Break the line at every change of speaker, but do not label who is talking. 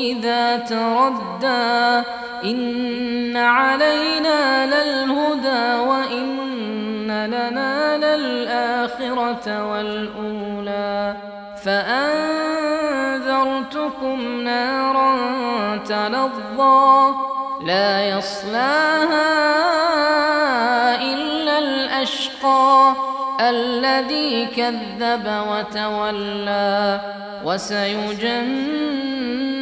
اذا تردى إن علينا للهدى وإن لنا للآخرة والأولى فأنذرتكم نارا تلظى لا يصلاها إلا الأشقى الذي كذب وتولى